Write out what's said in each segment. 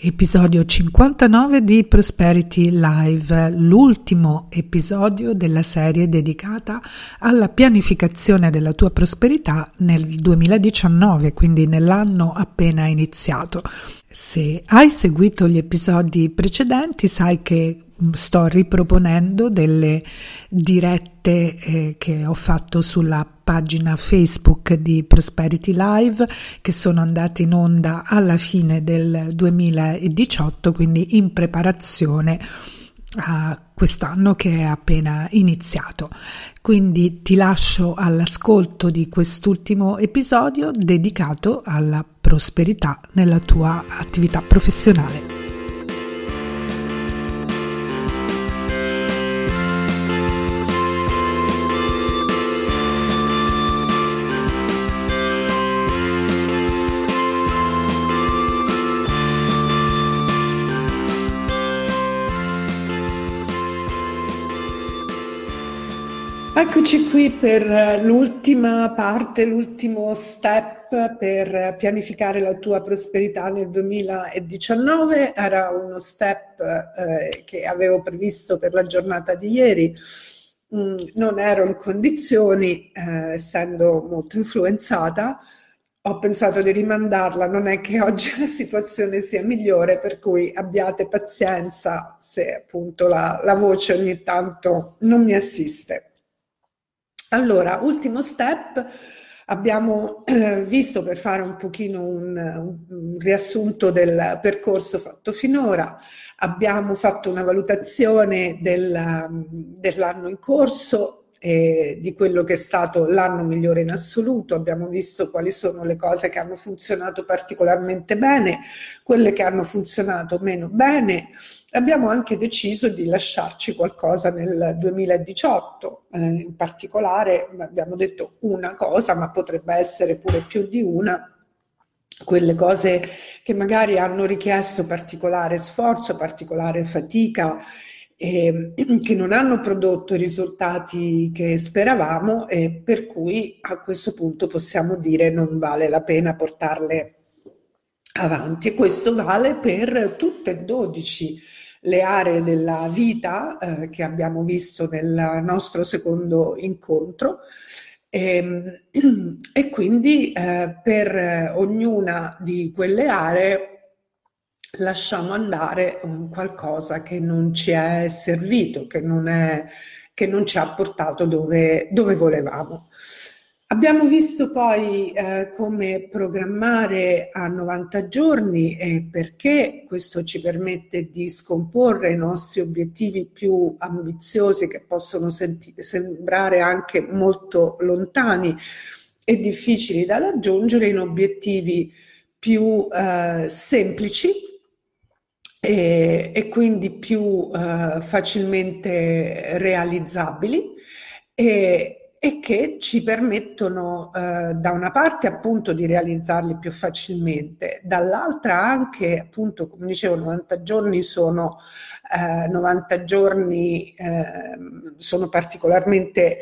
Episodio 59 di Prosperity Live, l'ultimo episodio della serie dedicata alla pianificazione della tua prosperità nel 2019, quindi nell'anno appena iniziato. Se hai seguito gli episodi precedenti sai che sto riproponendo delle dirette eh, che ho fatto sulla pagina Facebook di Prosperity Live che sono andate in onda alla fine del 2018, quindi in preparazione a quest'anno che è appena iniziato. Quindi ti lascio all'ascolto di quest'ultimo episodio dedicato alla prosperità nella tua attività professionale. Eccoci qui per l'ultima parte, l'ultimo step per pianificare la tua prosperità nel 2019. Era uno step eh, che avevo previsto per la giornata di ieri. Mm, non ero in condizioni, eh, essendo molto influenzata, ho pensato di rimandarla, non è che oggi la situazione sia migliore, per cui abbiate pazienza se appunto la, la voce ogni tanto non mi assiste. Allora, ultimo step, abbiamo eh, visto per fare un pochino un, un, riassunto del percorso fatto finora, abbiamo fatto una valutazione del, dell'anno in corso, eh, di quello che è stato l'anno migliore in assoluto, abbiamo visto quali sono le cose che hanno funzionato particolarmente bene, quelle che hanno funzionato meno bene. Abbiamo anche deciso di lasciarci qualcosa nel 2018, eh, in particolare abbiamo detto una cosa, ma potrebbe essere pure più di una, quelle cose che magari hanno richiesto particolare sforzo, particolare fatica eh, che non hanno prodotto i risultati che speravamo e per cui a questo punto possiamo dire non vale la pena portarle avanti. E questo vale per tutte e 12 le aree della vita eh, che abbiamo visto nel nostro secondo incontro. E, ehm, e quindi eh, per ognuna di quelle aree lasciamo andare qualcosa che non ci è servito, che non, è, che non ci ha portato dove, dove volevamo. Abbiamo visto poi eh, come programmare a 90 giorni e perché questo ci permette di scomporre i nostri obiettivi più ambiziosi che possono senti- sembrare anche molto lontani e difficili da raggiungere in obiettivi più eh, semplici e, e quindi più uh, facilmente realizzabili e, e, che ci permettono uh, da una parte appunto di realizzarli più facilmente, dall'altra anche appunto come dicevo 90 giorni sono uh, 90 giorni ehm, sono particolarmente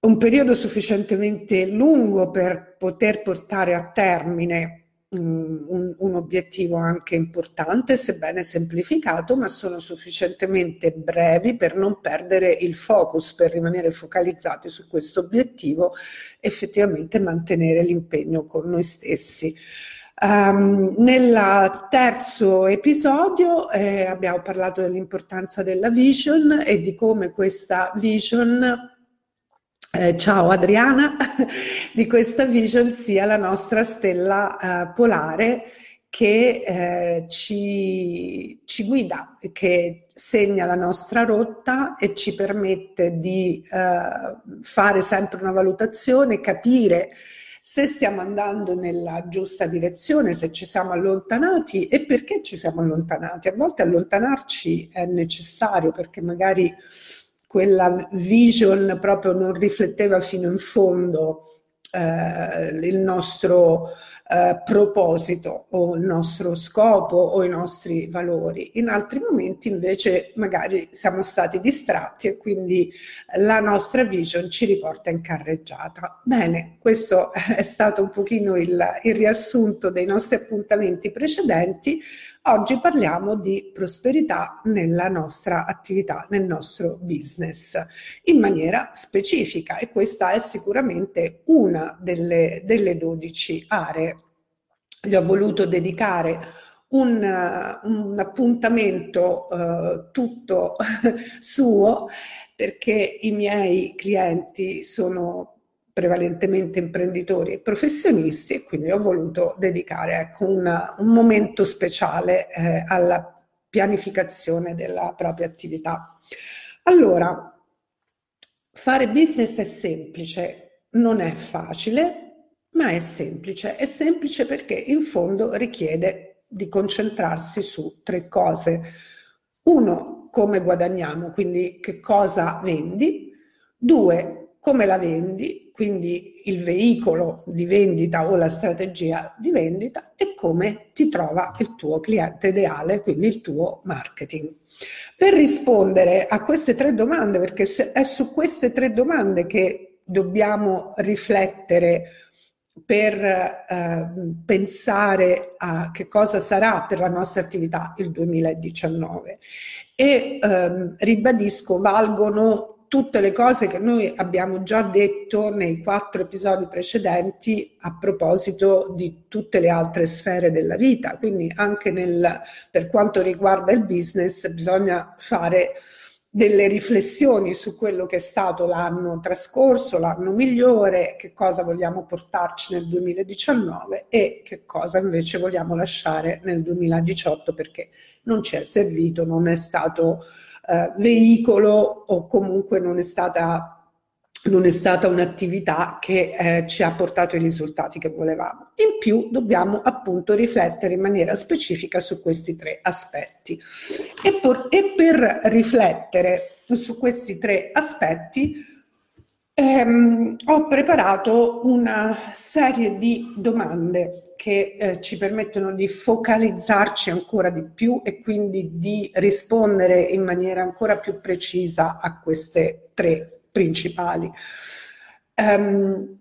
un periodo sufficientemente lungo per poter portare a termine un, un, obiettivo anche importante, sebbene semplificato, ma sono sufficientemente brevi per non perdere il focus, per rimanere focalizzati su questo obiettivo, effettivamente mantenere l'impegno con noi stessi. Um, nel terzo episodio eh, abbiamo parlato dell'importanza della vision e di come questa vision eh, ciao Adriana, di questa vision sia la nostra stella eh, polare che eh, ci, ci, guida, che segna la nostra rotta e ci permette di eh, fare sempre una valutazione, capire se stiamo andando nella giusta direzione, se ci siamo allontanati e perché ci siamo allontanati. A volte allontanarci è necessario perché magari quella vision proprio non rifletteva fino in fondo eh, il nostro eh, proposito o il nostro scopo o i nostri valori. In altri momenti invece magari siamo stati distratti e quindi la nostra vision ci riporta in carreggiata. Bene, questo è stato un pochino il, il riassunto dei nostri appuntamenti precedenti. Oggi parliamo di prosperità nella nostra attività, nel nostro business, in maniera specifica e questa è sicuramente una delle, delle 12 aree. Gli ho voluto dedicare un, un appuntamento uh, tutto suo perché i miei clienti sono prevalentemente imprenditori e professionisti e quindi ho voluto dedicare ecco, una, un momento speciale eh, alla pianificazione della propria attività. Allora, fare business è semplice, non è facile, ma è semplice. È semplice perché in fondo richiede di concentrarsi su tre cose. Uno, come guadagniamo, quindi che cosa vendi. Due, come la vendi quindi il veicolo di vendita o la strategia di vendita e come ti trova il tuo cliente ideale, quindi il tuo marketing. Per rispondere a queste tre domande, perché è su queste tre domande che dobbiamo riflettere per eh, pensare a che cosa sarà per la nostra attività il 2019 e ehm, ribadisco valgono tutte le cose che noi abbiamo già detto nei quattro episodi precedenti a proposito di tutte le altre sfere della vita. Quindi anche nel, per quanto riguarda il business bisogna fare delle riflessioni su quello che è stato l'anno trascorso, l'anno migliore, che cosa vogliamo portarci nel 2019 e che cosa invece vogliamo lasciare nel 2018 perché non ci è servito, non è stato eh, veicolo o comunque non è stata non è stata un'attività che eh, ci ha portato i risultati che volevamo. In più dobbiamo appunto riflettere in maniera specifica su questi tre aspetti. E, por- e per riflettere su questi tre aspetti ehm, ho preparato una serie di domande che eh, ci permettono di focalizzarci ancora di più e quindi di rispondere in maniera ancora più precisa a queste tre principali. Um,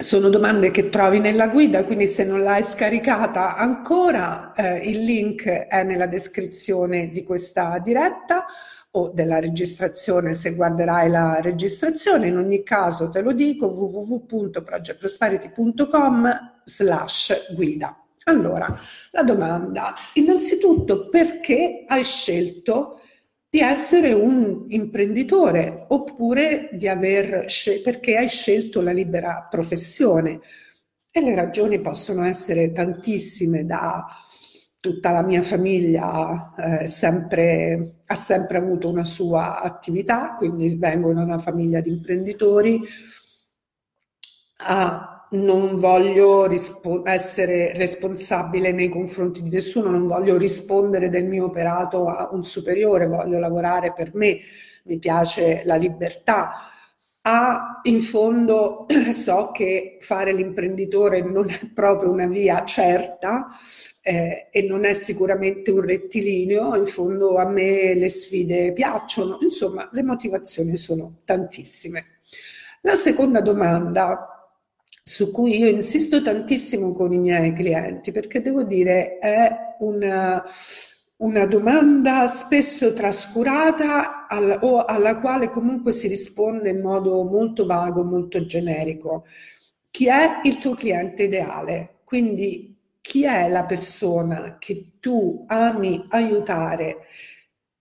sono domande che trovi nella guida, quindi se non l'hai scaricata ancora, eh, il link è nella descrizione di questa diretta o della registrazione se guarderai la registrazione. In ogni caso te lo dico www.projectprosperity.com slash guida. Allora, la domanda, innanzitutto perché hai scelto di essere un imprenditore oppure di aver perché hai scelto la libera professione? E le ragioni possono essere tantissime da tutta la mia famiglia eh, sempre, ha sempre avuto una sua attività, quindi vengo da una famiglia di imprenditori. Ah, non voglio rispo- essere responsabile nei confronti di nessuno, non voglio rispondere del mio operato a un superiore, voglio lavorare per me, mi piace la libertà. Ah, in fondo so che fare l'imprenditore non è proprio una via certa, eh, e non è sicuramente un rettilineo, in fondo a me le sfide piacciono, insomma le motivazioni sono tantissime. La seconda domanda su cui io insisto tantissimo con i miei clienti, perché devo dire è una, una domanda spesso trascurata al, o alla quale comunque si risponde in modo molto vago, molto generico. Chi è il tuo cliente ideale? Quindi chi è la persona che tu ami aiutare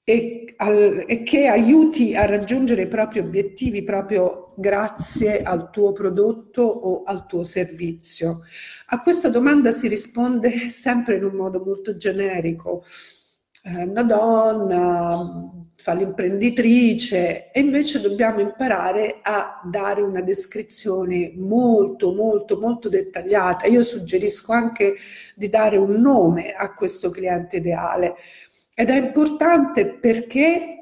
e, al, e, che aiuti a raggiungere i propri obiettivi proprio grazie al tuo prodotto o al tuo servizio? A questa domanda si risponde sempre in un modo molto generico. Eh, una donna, fa l'imprenditrice e invece dobbiamo imparare a dare una descrizione molto molto molto dettagliata. Io suggerisco anche di dare un nome a questo cliente ideale ed è importante perché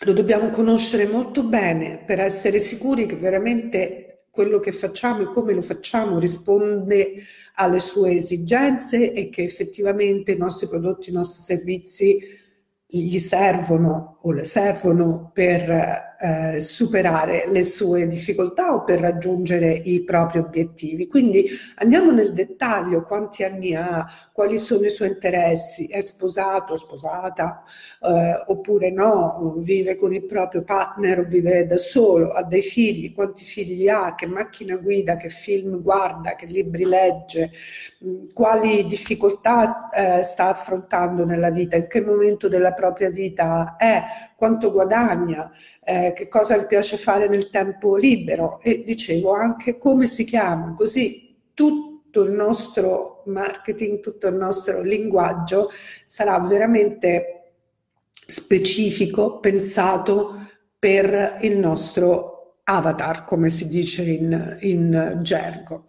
lo dobbiamo conoscere molto bene per essere sicuri che veramente quello che facciamo e come lo facciamo risponde alle sue esigenze e che effettivamente i nostri prodotti, i nostri servizi gli servono o le servono per eh, superare le sue difficoltà o per raggiungere i propri obiettivi. Quindi andiamo nel dettaglio, quanti anni ha, quali sono i suoi interessi, è sposato, sposata eh, oppure no, vive con il proprio partner o vive da solo, ha dei figli, quanti figli ha, che macchina guida, che film guarda, che libri legge, mh, quali difficoltà eh, sta affrontando nella vita, in che momento della propria vita è, quanto guadagna, eh, che cosa gli piace fare nel tempo libero e dicevo anche come si chiama, così tutto il nostro marketing, tutto il nostro linguaggio sarà veramente specifico, pensato per il nostro avatar, come si dice in, in gergo.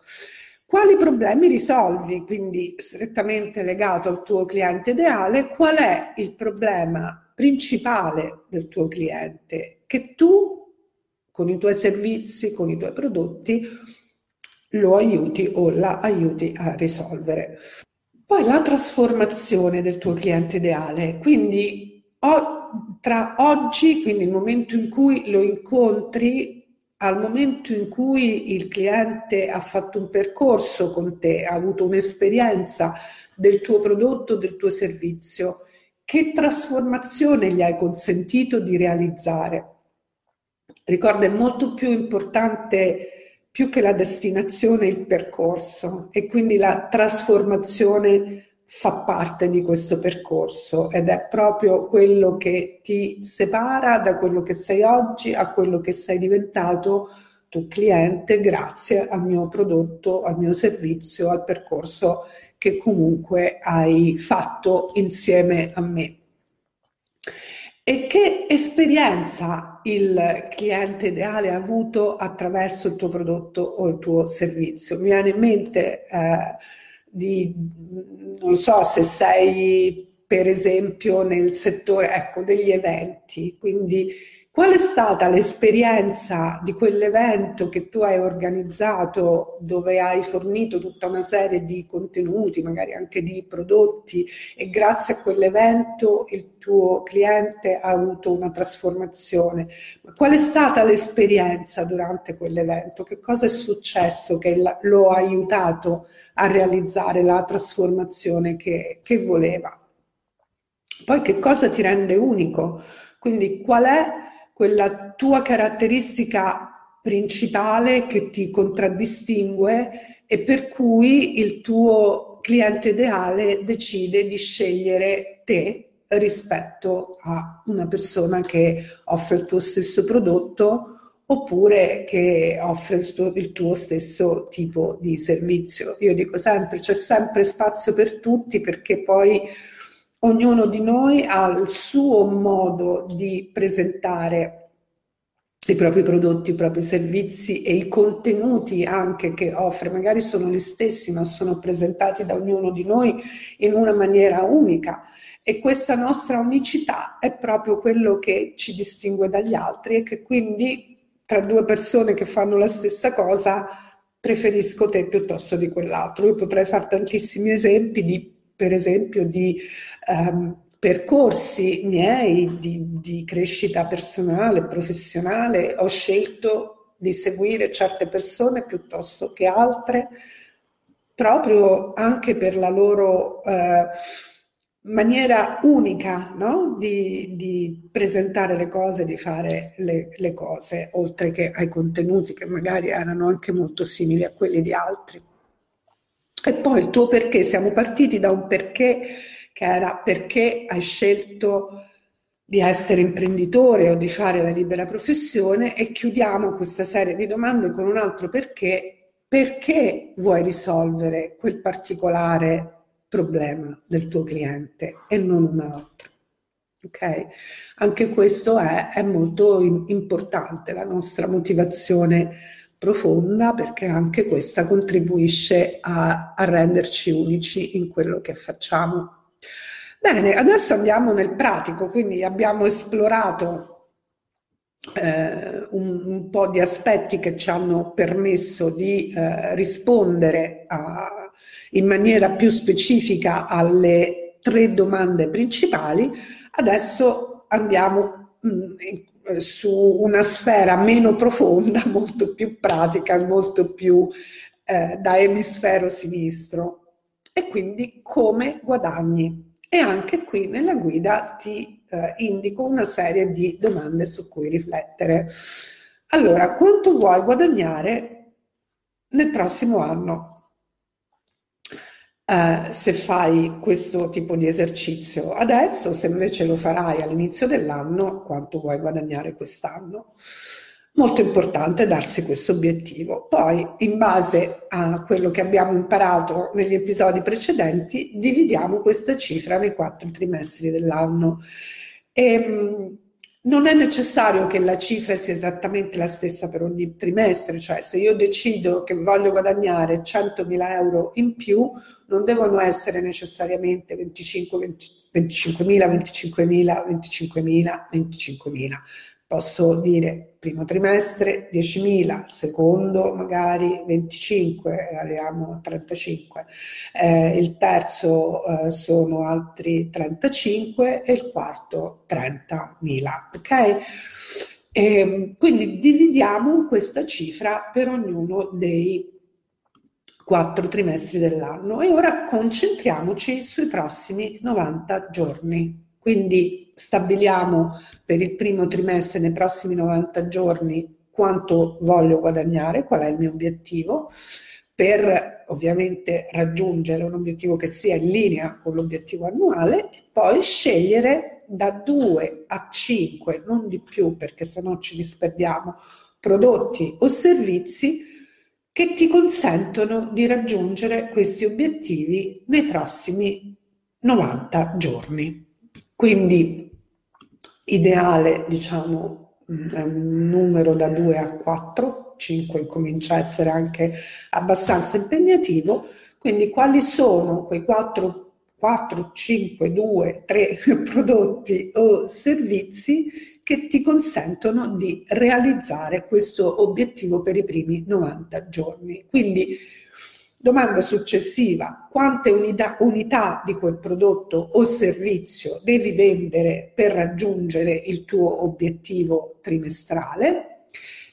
Quali problemi risolvi? Quindi strettamente legato al tuo cliente ideale, qual è il problema principale del tuo cliente che tu con i tuoi servizi, con i tuoi prodotti lo aiuti o la aiuti a risolvere. Poi la trasformazione del tuo cliente ideale, quindi o, tra oggi, quindi il momento in cui lo incontri, al momento in cui il cliente ha fatto un percorso con te, ha avuto un'esperienza del tuo prodotto, del tuo servizio, che trasformazione gli hai consentito di realizzare? Ricorda, è molto più importante più che la destinazione il percorso e quindi la trasformazione fa parte di questo percorso ed è proprio quello che ti separa da quello che sei oggi a quello che sei diventato tu cliente grazie al mio prodotto, al mio servizio, al percorso che comunque hai fatto insieme a me. E che esperienza il cliente ideale ha avuto attraverso il tuo prodotto o il tuo servizio? Mi viene in mente eh, di, non so se sei per esempio nel settore ecco, degli eventi, quindi Qual è stata l'esperienza di quell'evento che tu hai organizzato dove hai fornito tutta una serie di contenuti, magari anche di prodotti e grazie a quell'evento il tuo cliente ha avuto una trasformazione? Qual è stata l'esperienza durante quell'evento? Che cosa è successo che lo ha aiutato a realizzare la trasformazione che, che voleva? Poi che cosa ti rende unico? Quindi qual è quella tua caratteristica principale che ti contraddistingue e per cui il tuo cliente ideale decide di scegliere te rispetto a una persona che offre il tuo stesso prodotto oppure che offre il tuo, il tuo, stesso tipo di servizio. Io dico sempre, c'è sempre spazio per tutti perché poi ognuno di noi ha il suo modo di presentare i propri prodotti, i propri servizi e i contenuti anche che offre, magari sono gli stessi, ma sono presentati da ognuno di noi in una maniera unica. E questa nostra unicità è proprio quello che ci distingue dagli altri e che quindi tra due persone che fanno la stessa cosa preferisco te piuttosto di quell'altro. Io potrei fare tantissimi esempi di per esempio di um, percorsi miei di, di crescita personale, professionale, ho scelto di seguire certe persone piuttosto che altre, proprio anche per la loro eh, maniera unica no? di, di, presentare le cose, di fare le, le, cose, oltre che ai contenuti che magari erano anche molto simili a quelli di altri. E poi il tuo perché, siamo partiti da un perché che era perché hai scelto di essere imprenditore o di fare la libera professione e chiudiamo questa serie di domande con un altro perché, perché vuoi risolvere quel particolare problema del tuo cliente e non un altro. Ok? Anche questo è, è molto importante, la nostra motivazione profonda, perché anche questa contribuisce a, a renderci unici in quello che facciamo. Bene, adesso andiamo nel pratico, quindi abbiamo esplorato eh, un, un, po' di aspetti che ci hanno permesso di eh, rispondere a, in maniera più specifica alle tre domande principali. Adesso andiamo mh, mm, su una sfera meno profonda, molto più pratica, molto più eh, da emisfero sinistro e quindi come guadagni. E anche qui nella guida ti eh, indico una serie di domande su cui riflettere. Allora, quanto vuoi guadagnare nel prossimo anno? Uh, se fai questo tipo di esercizio adesso, se invece lo farai all'inizio dell'anno, quanto vuoi guadagnare quest'anno? Molto importante darsi questo obiettivo. Poi, in base a quello che abbiamo imparato negli episodi precedenti, dividiamo questa cifra nei quattro trimestri dell'anno. E, ehm, non è necessario che la cifra sia esattamente la stessa per ogni trimestre, cioè se io decido che voglio guadagnare 100.000 euro in più, non devono essere necessariamente 25, 20, 25.000, 25.000, 25.000, 25.000. Posso dire primo trimestre 10.000, secondo magari 25, arriviamo a 35, eh, il terzo eh, sono altri 35 e il quarto 30.000, ok? E, ehm, quindi dividiamo questa cifra per ognuno dei quattro trimestri dell'anno e ora concentriamoci sui prossimi 90 giorni. Quindi stabiliamo per il primo trimestre, nei prossimi 90 giorni, quanto voglio guadagnare, qual è il mio obiettivo, per ovviamente raggiungere un obiettivo che sia in linea con l'obiettivo annuale e poi scegliere da 2 a 5, non di più perché sennò ci disperdiamo, prodotti o servizi che ti consentono di raggiungere questi obiettivi nei prossimi 90 giorni. Quindi ideale, diciamo, è un numero da 2 a 4, 5 comincia a essere anche abbastanza impegnativo, quindi quali sono quei 4, 4 5, 2, 3 prodotti o servizi che ti consentono di realizzare questo obiettivo per i primi 90 giorni. Quindi Domanda successiva, quante unità, unità, di quel prodotto o servizio devi vendere per raggiungere il tuo obiettivo trimestrale?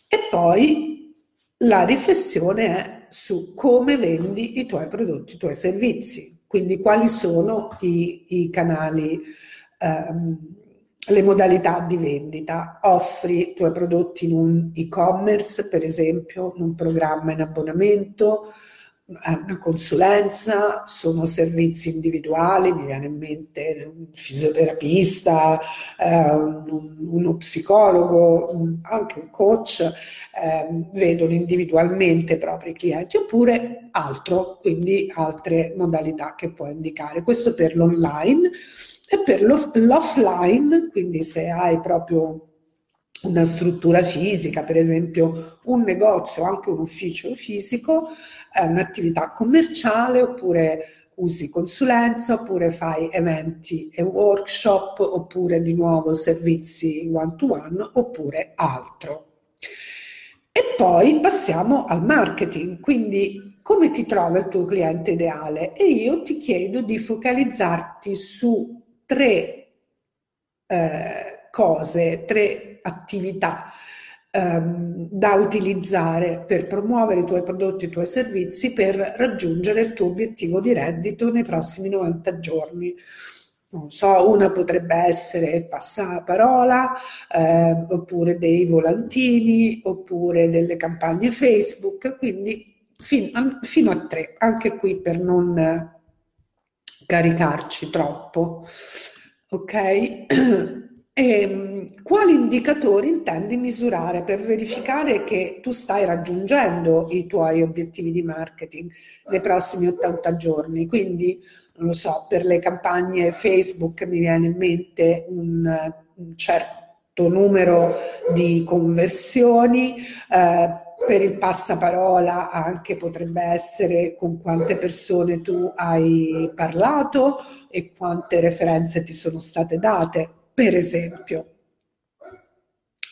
E poi la riflessione è su come vendi i tuoi prodotti, i tuoi servizi, quindi quali sono i, i canali, ehm, le modalità di vendita. Offri i tuoi prodotti in un e-commerce, per esempio, in un programma in abbonamento, una consulenza, sono servizi individuali, mi viene in mente un fisioterapista, eh, un, uno psicologo, anche un coach, eh, vedono individualmente i propri clienti, oppure altro, quindi altre modalità che puoi indicare. Questo per l'online e per l'offline, quindi se hai proprio una struttura fisica, per esempio un negozio, anche un ufficio fisico, è un'attività commerciale oppure usi consulenza oppure fai eventi e workshop oppure di nuovo servizi one to one oppure altro. E poi passiamo al marketing, quindi come ti trova il tuo cliente ideale? E io ti chiedo di focalizzarti su tre eh, cose, tre attività ehm, da utilizzare per promuovere i tuoi prodotti i tuoi servizi per raggiungere il tuo obiettivo di reddito nei prossimi 90 giorni. Non so, una potrebbe essere passaparola, eh, oppure dei volantini, oppure delle campagne Facebook, quindi fin, fino a tre, anche qui per non caricarci troppo. Ok? E, ehm, quali indicatori intendi misurare per verificare che tu stai raggiungendo i tuoi obiettivi di marketing nei prossimi 80 giorni? Quindi, non lo so, per le campagne Facebook mi viene in mente un, un certo numero di conversioni. Eh, per il passaparola anche potrebbe essere con quante persone tu hai parlato e quante referenze ti sono state date, per esempio.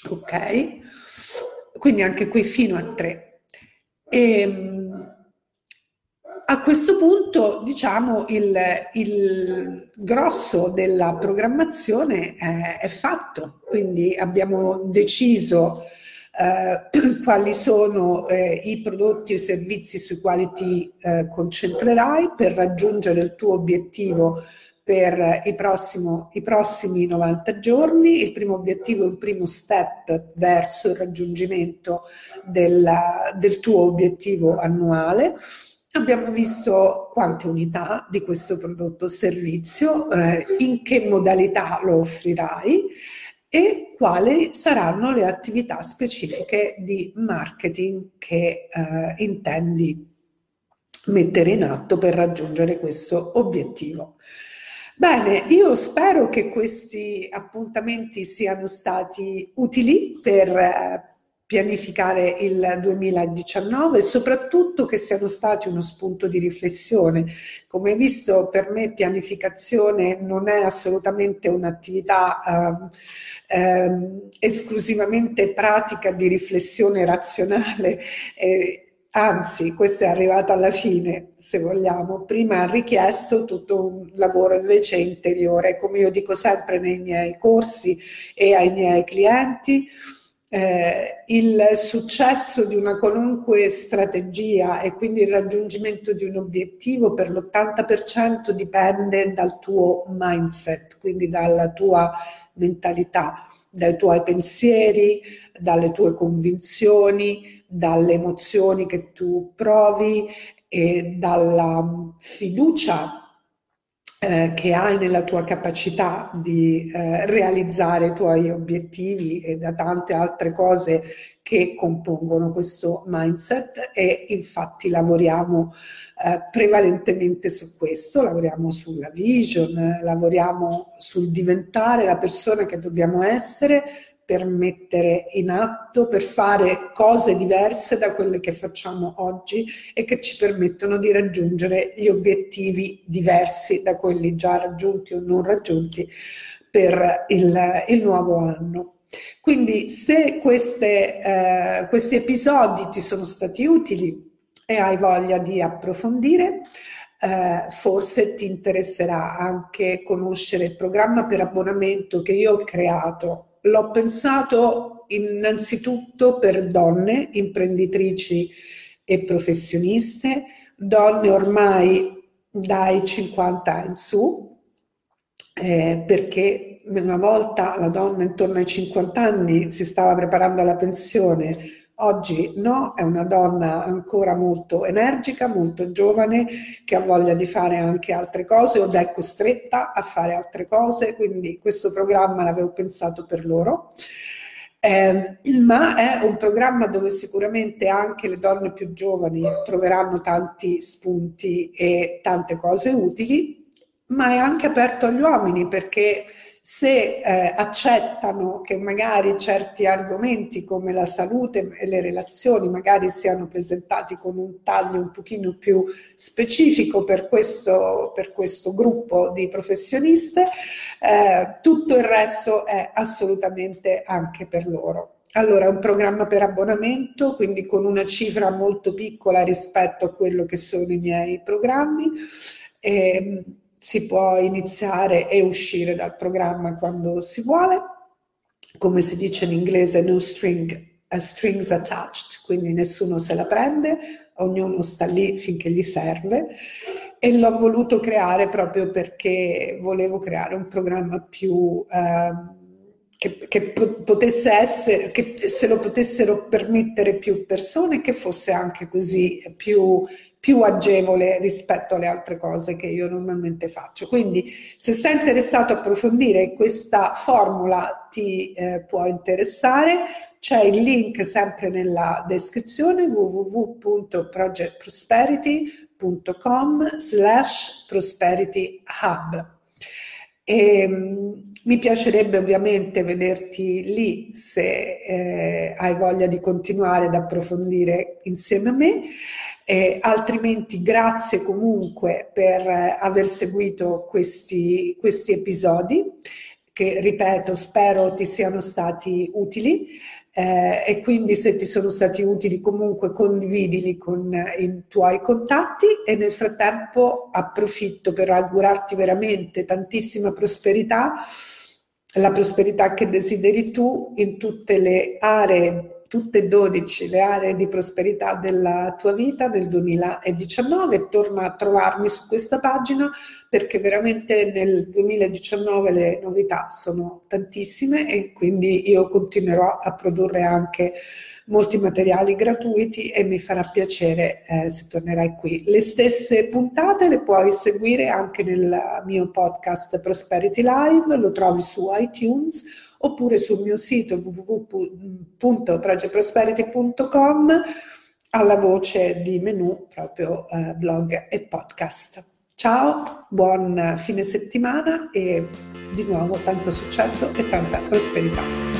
Ok? Quindi anche qui fino a tre. E, ehm, a questo punto, diciamo, il, il grosso della programmazione è, è fatto, quindi abbiamo deciso eh, quali sono eh, i prodotti o i servizi sui quali ti eh, concentrerai per raggiungere il tuo obiettivo per i, prossimo, i, prossimi 90 giorni. Il primo obiettivo un primo step verso il raggiungimento della, del tuo obiettivo annuale. Abbiamo visto quante unità di questo prodotto o servizio, eh, in che modalità lo offrirai e quali saranno le attività specifiche di marketing che eh, intendi mettere in atto per raggiungere questo obiettivo. Bene, io spero che questi appuntamenti siano stati utili per eh, pianificare il 2019 e soprattutto che siano stati uno spunto di riflessione. Come visto, per me pianificazione non è assolutamente un'attività eh, eh, esclusivamente pratica di riflessione razionale. Eh, Anzi, questa è arrivata alla fine, se vogliamo. Prima ha richiesto tutto un lavoro invece interiore, come io dico sempre nei miei corsi e ai miei clienti eh, il successo di una qualunque strategia e quindi il raggiungimento di un obiettivo per l'80% dipende dal tuo mindset, quindi dalla tua mentalità, dai tuoi pensieri, dalle tue convinzioni, dalle emozioni che tu provi e dalla fiducia eh, che hai nella tua capacità di eh, realizzare i tuoi obiettivi e da tante altre cose che compongono questo mindset e infatti lavoriamo eh, prevalentemente su questo, lavoriamo sulla vision, lavoriamo sul diventare la persona che dobbiamo essere per mettere in atto, per fare cose diverse da quelle che facciamo oggi e che ci permettono di raggiungere gli obiettivi diversi da quelli già raggiunti o non raggiunti per il, il nuovo anno. Quindi se queste, eh, questi episodi ti sono stati utili e hai voglia di approfondire, eh, forse ti interesserà anche conoscere il programma per abbonamento che io ho creato l'ho pensato innanzitutto per donne imprenditrici e professioniste, donne ormai dai 50 in su, eh, perché una volta la donna intorno ai 50 anni si stava preparando alla pensione, Oggi no, è una donna ancora molto energica, molto giovane, che ha voglia di fare anche altre cose o è costretta a fare altre cose, quindi questo programma l'avevo pensato per loro. Eh, ma è un programma dove sicuramente anche le donne più giovani troveranno tanti spunti e tante cose utili, ma è anche aperto agli uomini perché se eh, accettano che magari certi argomenti come la salute e le relazioni magari siano presentati con un taglio un pochino più specifico per questo, per questo gruppo di professioniste, eh, tutto il resto è assolutamente anche per loro. Allora, un programma per abbonamento, quindi con una cifra molto piccola rispetto a quello che sono i miei programmi. E, ehm, si può iniziare e uscire dal programma quando si vuole, come si dice in inglese no string, uh, strings attached, quindi nessuno se la prende, ognuno sta lì finché gli serve. E l'ho voluto creare proprio perché volevo creare un programma più eh, che, che, potesse essere, che se lo potessero permettere più persone, che fosse anche così più, più agevole rispetto alle altre cose che io normalmente faccio. Quindi se sei interessato a approfondire questa formula ti eh, può interessare, c'è il link sempre nella descrizione www.projectprosperity.com slash prosperity ehm, mi piacerebbe ovviamente vederti lì se eh, hai voglia di continuare ad approfondire insieme a me. Eh, altrimenti grazie comunque per eh, aver seguito questi, questi episodi che ripeto spero ti siano stati utili eh, e quindi se ti sono stati utili comunque condividili con i tuoi contatti e nel frattempo approfitto per augurarti veramente tantissima prosperità, la prosperità che desideri tu in tutte le aree tutte e 12 le aree di prosperità della tua vita nel 2019. Torna a trovarmi su questa pagina perché veramente nel 2019 le novità sono tantissime e quindi io continuerò a produrre anche molti materiali gratuiti e mi farà piacere eh, se tornerai qui. Le stesse puntate le puoi seguire anche nel mio podcast Prosperity Live, lo trovi su iTunes oppure sul mio sito www.projectprosperity.com alla voce di menu proprio eh, blog e podcast. Ciao, buon fine settimana e di nuovo tanto successo e tanta prosperità.